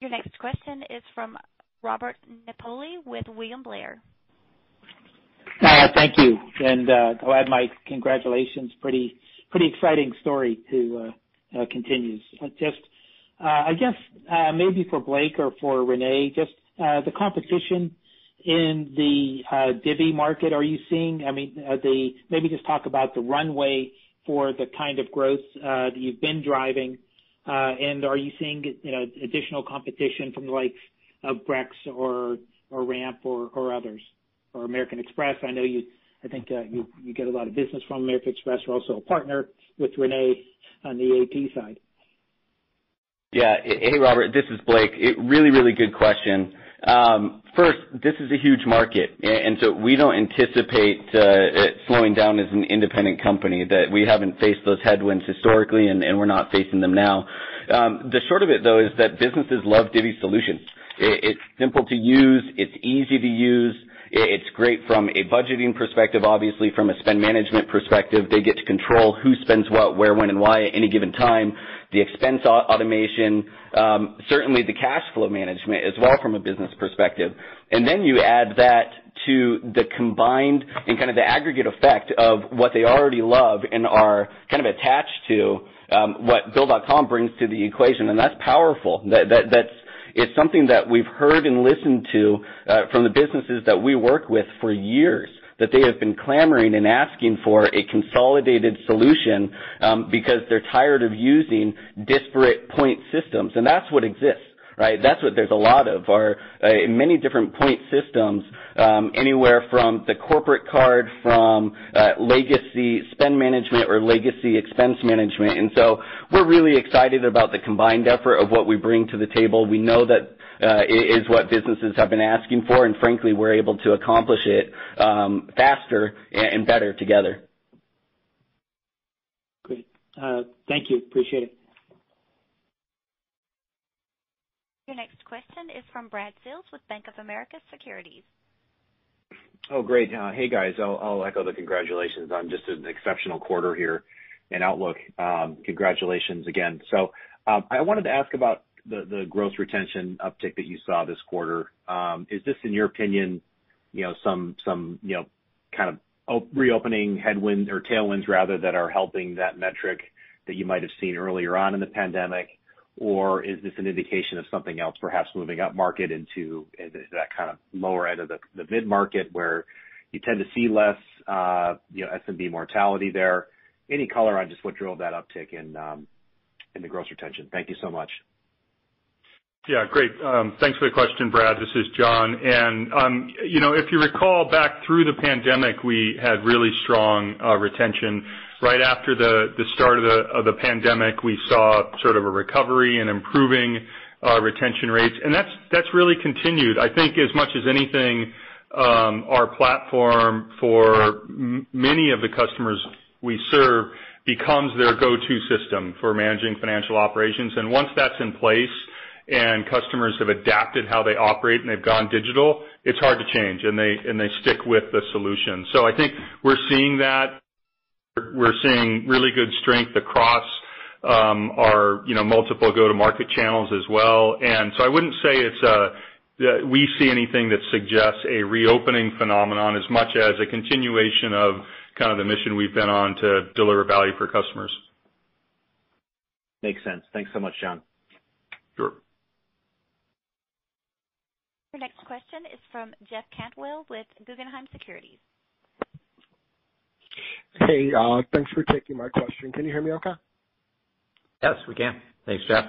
Your next question is from Robert Napoli with William Blair. Thank you. And uh I'll add my congratulations. Pretty pretty exciting story to uh continues. Just uh I guess maybe for Blake or for René, just the competition in the Divvy market are you seeing? I mean uh the maybe just talk about the runway for the kind of growth that you've been driving. Uh and are you seeing additional competition from the likes of Brex or Ramp or others, or American Express? I know you, I think uh, you get a lot of business from American Express. You're also a partner with René on the AP side. Yeah. Hey, Robert, this is Blake. Really really good question. Um, first, this is a huge market, and so we don't anticipate uh, it slowing down as an independent company, that we haven't faced those headwinds historically, and we're not facing them now. Um, the short of it, though, is that businesses love Divvy solutions. It's simple to use. It's easy to use. It's great from a budgeting perspective, obviously from a spend management perspective. They get to control who spends what, where, when, and why at any given time. The expense automation, um, certainly the cash flow management as well from a business perspective. And then you add that to the combined and kind of the aggregate effect of what they already love and are kind of attached to um, what Bill.com brings to the equation, and that's powerful. It's something that we've heard and listened to uh, from the businesses that we work with for years, that they have been clamoring and asking for a consolidated solution um, because they're tired of using disparate point systems. And that's what exists, right? That's what there's a lot of, are uh, many different point systems, Um, anywhere from the corporate card, from uh, legacy spend management or legacy expense management. And so we're really excited about the combined effort of what we bring to the table. We know that uh, is what businesses have been asking for, and frankly, we're able to accomplish it um, faster and better together. Great. Uh, thank you. Appreciate it. Your next question is from Brad Sills with Bank of America Securities. Oh, great. Uh, hey, guys. I'll echo the congratulations on just an exceptional quarter here and outlook. Um, congratulations again. So um I wanted to ask about the gross retention uptick that you saw this quarter. Um, is this, in your opinion, you know, some some you know kind of reopening headwinds or tailwinds rather, that are helping that metric that you might have seen earlier on in the pandemic? Or is this an indication of something else, perhaps moving up market into that kind of lower end of the mid-market where you tend to see less uh, you know, SMB mortality there? Any color on just what drove that uptick in um in the gross retention? Thank you so much. Yeah, great. Um thanks for the question, Brad. This is John. And um you know, if you recall back through the pandemic, we had really strong retention. Right after the start of the pandemic, we saw sort of a recovery and improving retention rates, and that's that's really continued. I think as much as anything, um our platform for many of the customers we serve becomes their go-to system for managing financial operations. And once that's in place and customers have adapted how they operate and they've gone digital, it's hard to change, and they and they stick with the solution. So I think we're seeing that. We're seeing really good strength across um, our you know multiple go-to-market channels as well. And so I wouldn't say it's a we see anything that suggests a reopening phenomenon as much as a continuation of kind of the mission we've been on to deliver value for customers. Makes sense. Thanks so much, John. Sure. Your next question is from Jeff Cantwell with Guggenheim Securities. Hey, uh, thanks for taking my question. Can you hear me okay? Yes, we can. Thanks, Jeff.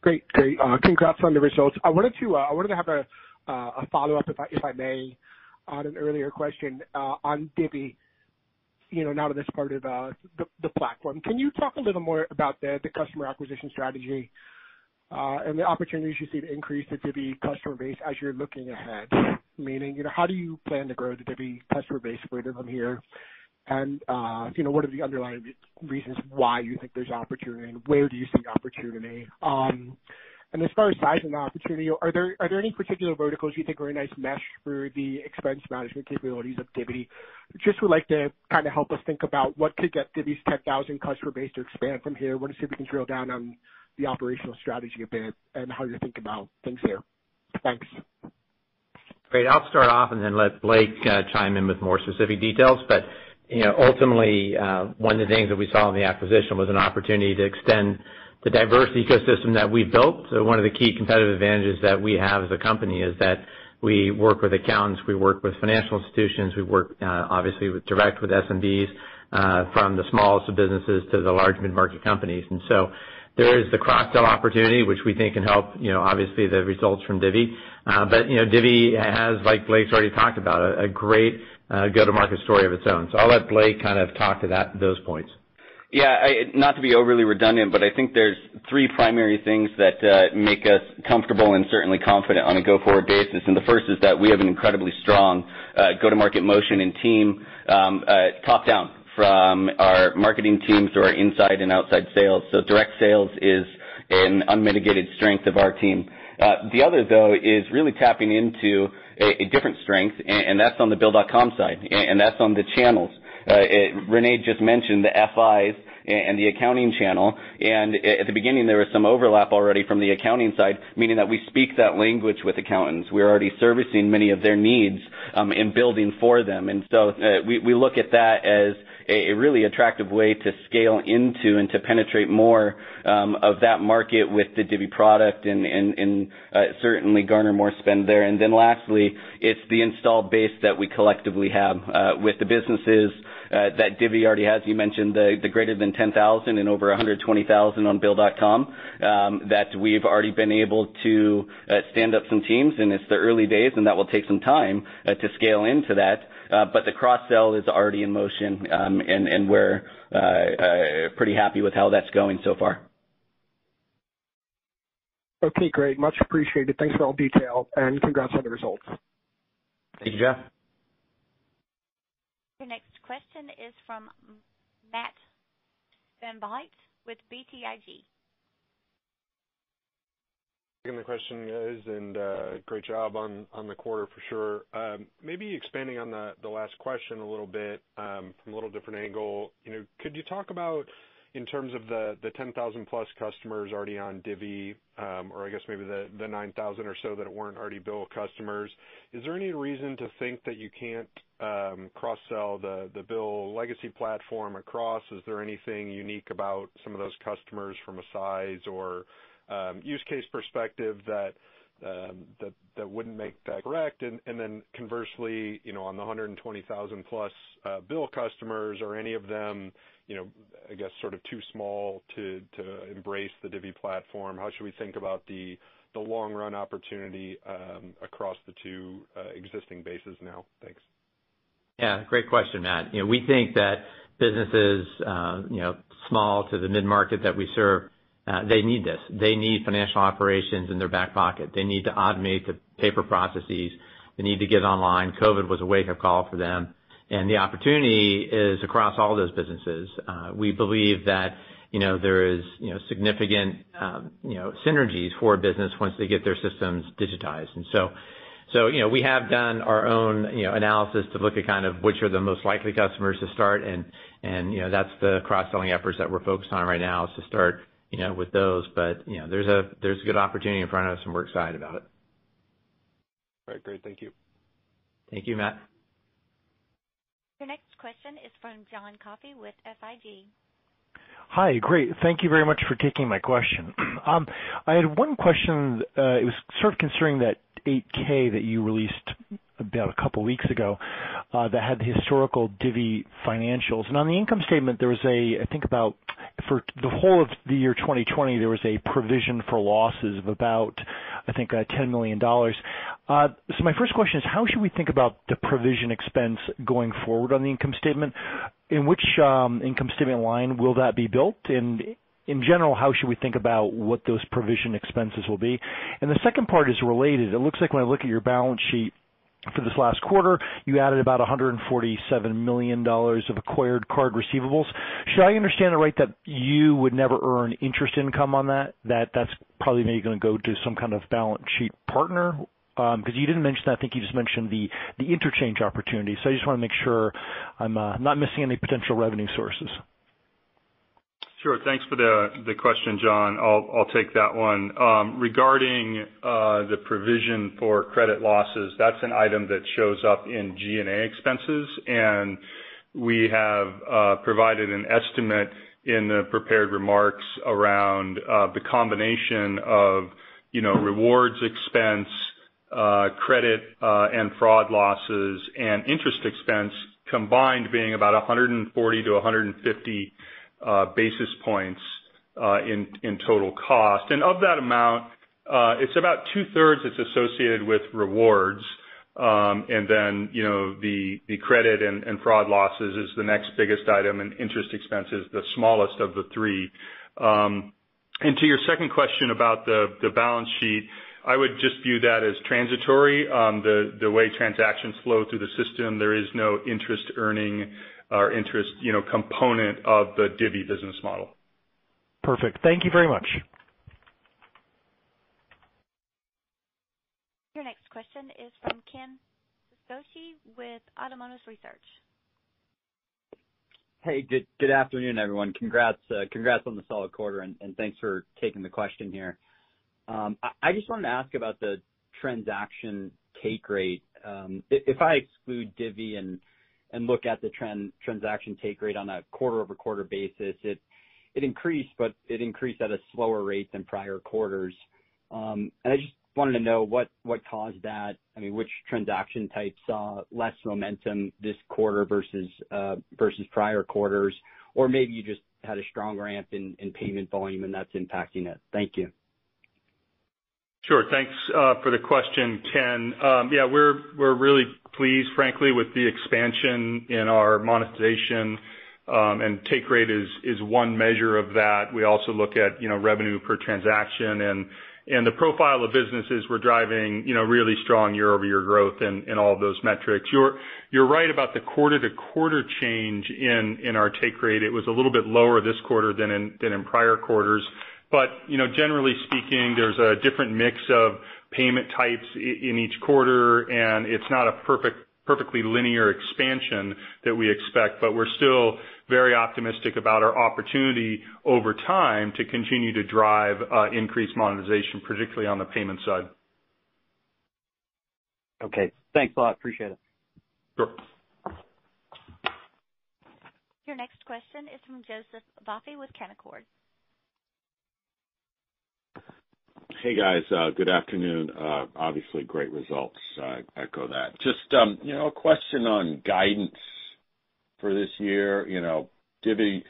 Great. Great. Uh congrats on the results. I wanted to uh I wanted to have a uh, follow-up, if I may, on an earlier question uh, on Divvy, now that it's part of the platform. Can you talk a little more about the customer acquisition strategy, and the opportunities you see to increase the Divvy customer base as you're looking ahead? Meaning, you know, how do you plan to grow the Divvy customer base further from here? And you know, what are the underlying reasons why you think there's opportunity, and where do you see opportunity? Um and as far as size and opportunity, are there are there any particular verticals you think are a nice mesh for the expense management capabilities of Divvy? Just would like to kind of help us think about what could get Divvy's 10,000 customer base to expand from here. Want to see if we can drill down on the operational strategy a bit and how you think about things there. Thanks. Great. I'll start off and then let Blake uh, chime in with more specific details. But you know, ultimately, uh, one of the things that we saw in the acquisition was an opportunity to extend the diverse ecosystem that we've built. So one of the key competitive advantages that we have as a company is that We work with accountants, we work with financial institutions, we work uh, obviously with direct with SMBs, uh, from the smallest of businesses to the large mid-market companies. There is the cross-sell opportunity, which we think can help, you know, obviously, the results from Divvy. But you know divvy has, like Blake's already talked about, a great go-to-market story of its own. So I'll let Blake kind of talk to that those points. Yeah. I not to be overly redundant, but I think there's three primary things that make us comfortable and certainly confident on a go-forward basis. And the first is that we have an incredibly strong go-to-market motion and team, um uh top-down, from our marketing teams to our inside and outside sales. So direct sales is an unmitigated strength of our team. Uh, the other, though, is really tapping into a different strength, and that's on the Bill.com side, and that's on the channels. Uh, René just mentioned the FIs and the accounting channel, and at the beginning, there was some overlap already from the accounting side, meaning that we speak that language with accountants. We're already servicing many of their needs um, in building for them. And so uh, we look at that as a really attractive way to scale into and to penetrate more um of that market with the Divvy product and and and uh certainly garner more spend there. And then lastly, it's the installed base that we collectively have uh with the businesses that Divvy already has. You mentioned the greater than 10,000 and over 120,000 on Bill.com, um that we've already been able to stand up some teams, and it's the early days, and that will take some time to scale into that. Uh, the cross-sell is already in motion, um, and we're uh, uh, pretty happy with how that's going so far. Okay, great. Much appreciated. Thanks for all the detail, and congrats on the results. Thank you, Jeff. Your next question is from Matt VanVliet with BTIG. Taking the question, guys, and uh, great job on the quarter for sure. Um, maybe expanding on the last question a little bit, um, from a little different angle. You know, could you talk about, in terms of the 10,000-plus customers already on Divvy, um, or I guess maybe the 9,000 or so that weren't already Bill customers, is there any reason to think that you can't cross-sell the the Bill legacy platform across? Is there anything unique about some of those customers from a size or use case perspective that um that that wouldn't make that correct? And then conversely, you know on the 120,000+ Bill customers, are any of them, you know I guess, sort of too small to embrace the Divvy platform? How should we think about the the long-run opportunity across the two existing bases now? Thanks. Yeah, great question, Matt. You know, we think that businesses, uh you know small to the mid-market that we serve, they need this. They need financial operations in their back pocket. They need to automate the paper processes. They need to get online. COVID was a wake-up call for them. And the opportunity is across all those businesses. We believe that you know, there is you know significant um you know synergies for a business once they get their systems digitized. And so so, you know, we have done our own you know analysis to look at kind of which are the most likely customers to start, and and you know, that's the cross-selling efforts that we're focused on right now, is to start with those. But yeah, there's a there's a good opportunity in front of us, and we're excited about it. All right, great. Thank you. Thank you, Matt. Your next question is from John Coffey with SIG. Hi. Great. Thank you very much for taking my question. Um I had one question. Uh it was sort of concerning that 8-K that you released about a couple of weeks ago, uh that had the historical Divvy financials. And on the income statement, there was I think about, for the whole of the year 2020, there was a provision for losses of about, I think, $10 million. Uh so my first question is, how should we think about the provision expense going forward on the income statement? In which um income statement line will that be built? And in general, how should we think about what those provision expenses will be? And the second part is related. It looks like when I look at your balance sheet for this last quarter, you added about $147 million of acquired card receivables. Should I understand it right that you would never earn interest income on that? That that's probably maybe going to go to some kind of balance sheet partner? Um because you didn't mention that. I think you just mentioned the the interchange opportunity. So I just want to make sure I'm not missing any potential revenue sources. Sure. Thanks for the question, John. I'll I'll take that one. Um, regarding uh, the provision for credit losses, that's an item that shows up in G&A expenses, and we have uh, provided an estimate in the prepared remarks around uh, the combination of you know rewards expense, credit and fraud losses and interest expense combined being about 140-150 basis points uh in in total cost. And of that amount, uh it's about two-thirds that's associated with rewards. Um and then, you know the credit and fraud losses is the next biggest item, and interest expense is the smallest of the three. To your second question about the balance sheet, I would just view that as transitory. The way transactions flow through the system, there is no interest earning or interest you know, component of the Divvy business model. Perfect. Thank you very much. Your next question is from Ken Suchoski with Autonomous Research. Hey, good good afternoon, everyone. Congrats, uh, congrats on the solid quarter, and thanks for taking the question here. Um, I just wanted to ask about the transaction take rate. Um, if I exclude Divvy and look at the transaction take rate on a quarter-over-quarter basis, it it increased, but it increased at a slower rate than prior quarters. Um and I just wanted to know what what caused that. I mean, which transaction types saw less momentum this quarter versus uh versus prior quarters? Or maybe you just had a strong ramp in payment volume and that's impacting it. Thank you. Sure. Thanks uh for the question, Ken. Um yeah, we're we're really pleased, frankly, with the expansion in our monetization, Um and take rate is is one measure of that. We also look at you know revenue per transaction and and the profile of businesses we're driving you know, really strong year-over-year growth in, in all of those metrics. You're you're right about the quarter-to-quarter change in in our take rate. It was a little bit lower this quarter than in than in prior quarters. But you know, generally speaking, there's a different mix of payment types in each quarter, and it's not a perfect perfectly linear expansion that we expect, but we're still very optimistic about our opportunity over time to continue to drive uh, increased monetization, particularly on the payment side. Okay. Thanks a lot. Appreciate it. Sure. Your next question is from Joseph Vafi with Canaccord. Hey, guys. Good afternoon. Obviously great results. I echo that. Just um you know, a question on guidance for this year. You know, Divvy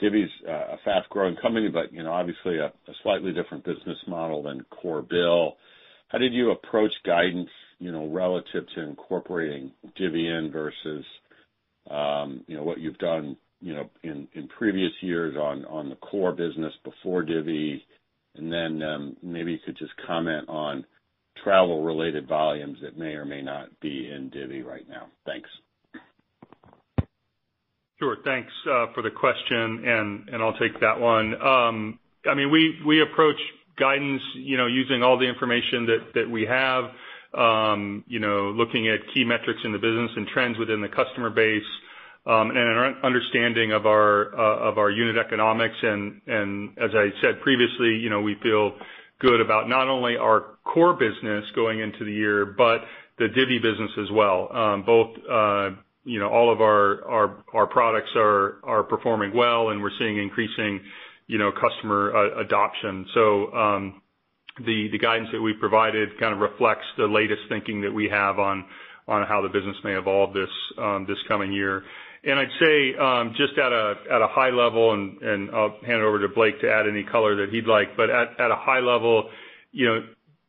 Divvy's a fast-growing company, but you know, obviously a slightly different business model than core BILL. How did you approach guidance you know, relative to incorporating Divvy in versus um, you know, what you've done you know in previous years on the core business before Divvy? Maybe you could just comment on travel-related volumes that may or may not be in Divvy right now. Thanks. Sure. Thanks for the question. And I'll take that one. Um I mean we approach guidance you know, using all the information that we have, um, you know, looking at key metrics in the business and trends within the customer base, and an understanding of our uh of our unit economics. And and as I said previously, you know, we feel good about not only our core business going into the year, but the Divvy business as well. Um both uh you know all of our our our products are are performing well, and we're seeing increasing you know customer adoption. So um the the guidance that we provided kind of reflects the latest thinking that we have on on how the business may evolve this um this coming year. I'd say, um just at a at a high level, and I'll hand it over to Blake to add any color that he'd like, but at a high level, you know,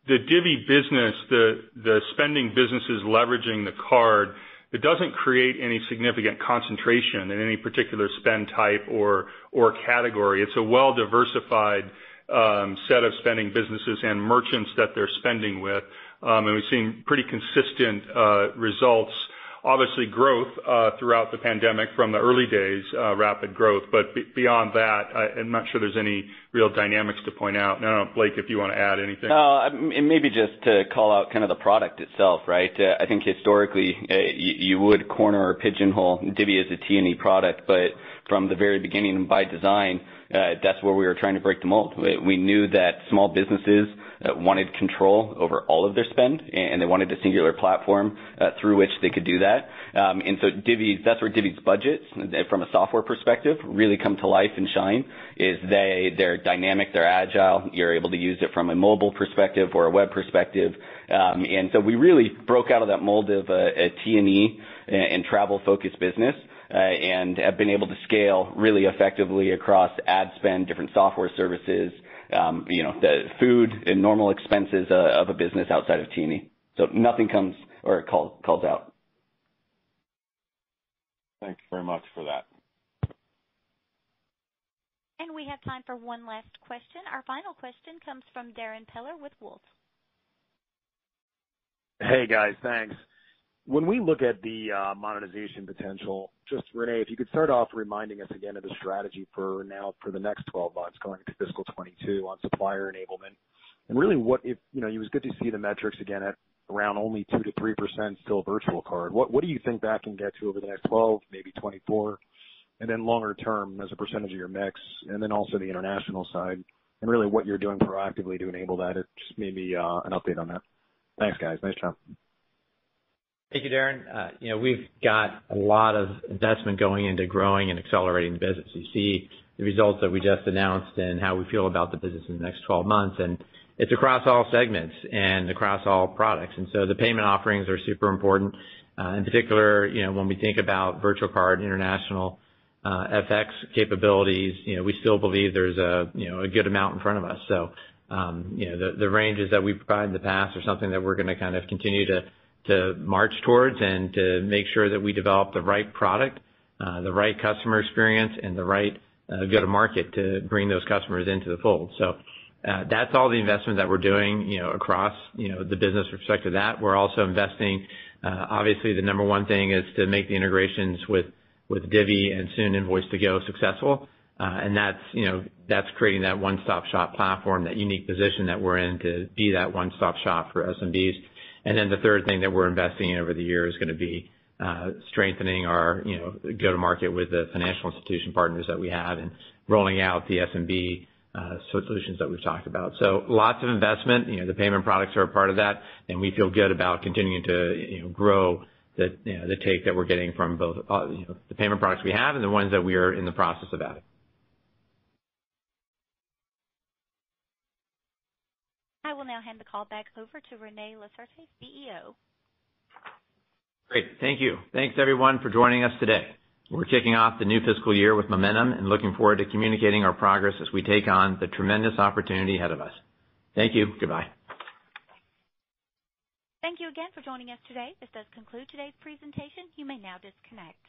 the Divvy business, the the spending businesses leveraging the card, it doesn't create any significant concentration in any particular spend type or or category. It's a well-diversified um set of spending businesses and merchants that they're spending with. Um and we've seen pretty consistent uh results. Obviously growth uh, throughout the pandemic from the early days, uh, rapid growth. Beyond that, I'm not sure there's any real dynamics to point out. I don't know, Blake, if you want to add anything. Uh maybe just to call out kind of the product itself, right? Uh, I think historically, you would corner or pigeonhole Divvy as a T&E product, but from the very beginning and by design, that's where we were trying to break the mold. We knew that small businesses Uh, wanted control over all of their spend, and they wanted a singular platform uh, through which they could do that. Um and so that's where Divvy's budgets, uh, from a software perspective, really come to life and shine, is they they're dynamic, they're agile. You're able to use it from a mobile perspective or a web perspective. Um, and so we really broke out of that mold of a T&E and travel-focused business, and have been able to scale really effectively across ad spend, different software services, Um, the food and normal expenses uh, of a business outside of T&E. Nothing comes or calls out. Thanks very much for that. And we have time for one last question. Our final question comes from Darrin Peller with Wolfe. Hey, guys. Thanks. When we look at the monetization potential, just René, if you could start off reminding us again of the strategy for now for the next 12 months going into fiscal 2022 on supplier enablement. And really, what if, you know, it was good to see the metrics again at around only 2%-3% still virtual card. What what do you think that can get to over the next 12, maybe 24? and Then longer term as a percentage of your mix, and then also the international side, and really what you're doing proactively to enable that. Just maybe uh an update on that. Thanks, guys. Nice job. Thank you, Darrin. Uh, we've got a lot of investment going into growing and accelerating the business. You see the results that we just announced and how we feel about the business in the next 12 months, and it's across all segments and across all products. And so the payment offerings are super important. Uh, in particular, you know, when we think about virtual card, international uh, FX capabilities, you know, we still believe there's a you know a good amount in front of us. So um, you know, the the ranges that we've provided in the past are something that we're going to kind of continue to march towards and to make sure that we develop the right product, the right customer experience, and the right go-to-market to bring those customers into the fold. So uh that's all the investment that we're doing you know across you know the business with respect to that. We're also investing, obviously, the number one thing is to make the integrations with with Divvy and soon Invoice2go successful. Uh and that's you know that's creating that one-stop-shop platform, that unique position that we're in to be that one-stop shop for SMBs. And then the third thing that we're investing in over the year is going to be uh strengthening our you know go-to-market with the financial institution partners that we have and rolling out the SMB solutions that we've talked about. So lots of investment. You know, the payment products are a part of that, and we feel good about continuing to you know grow the you know the take that we're getting from both uh you know the payment products we have and the ones that we are in the process of adding. Will now hand the call back over to René Lacerte, CEO. Great. Thank you. Thanks, everyone, for joining us today. We're kicking off the new fiscal year with momentum and looking forward to communicating our progress as we take on the tremendous opportunity ahead of us. Thank you. Goodbye. Thank you again for joining us today. This does conclude today's presentation. You may now disconnect.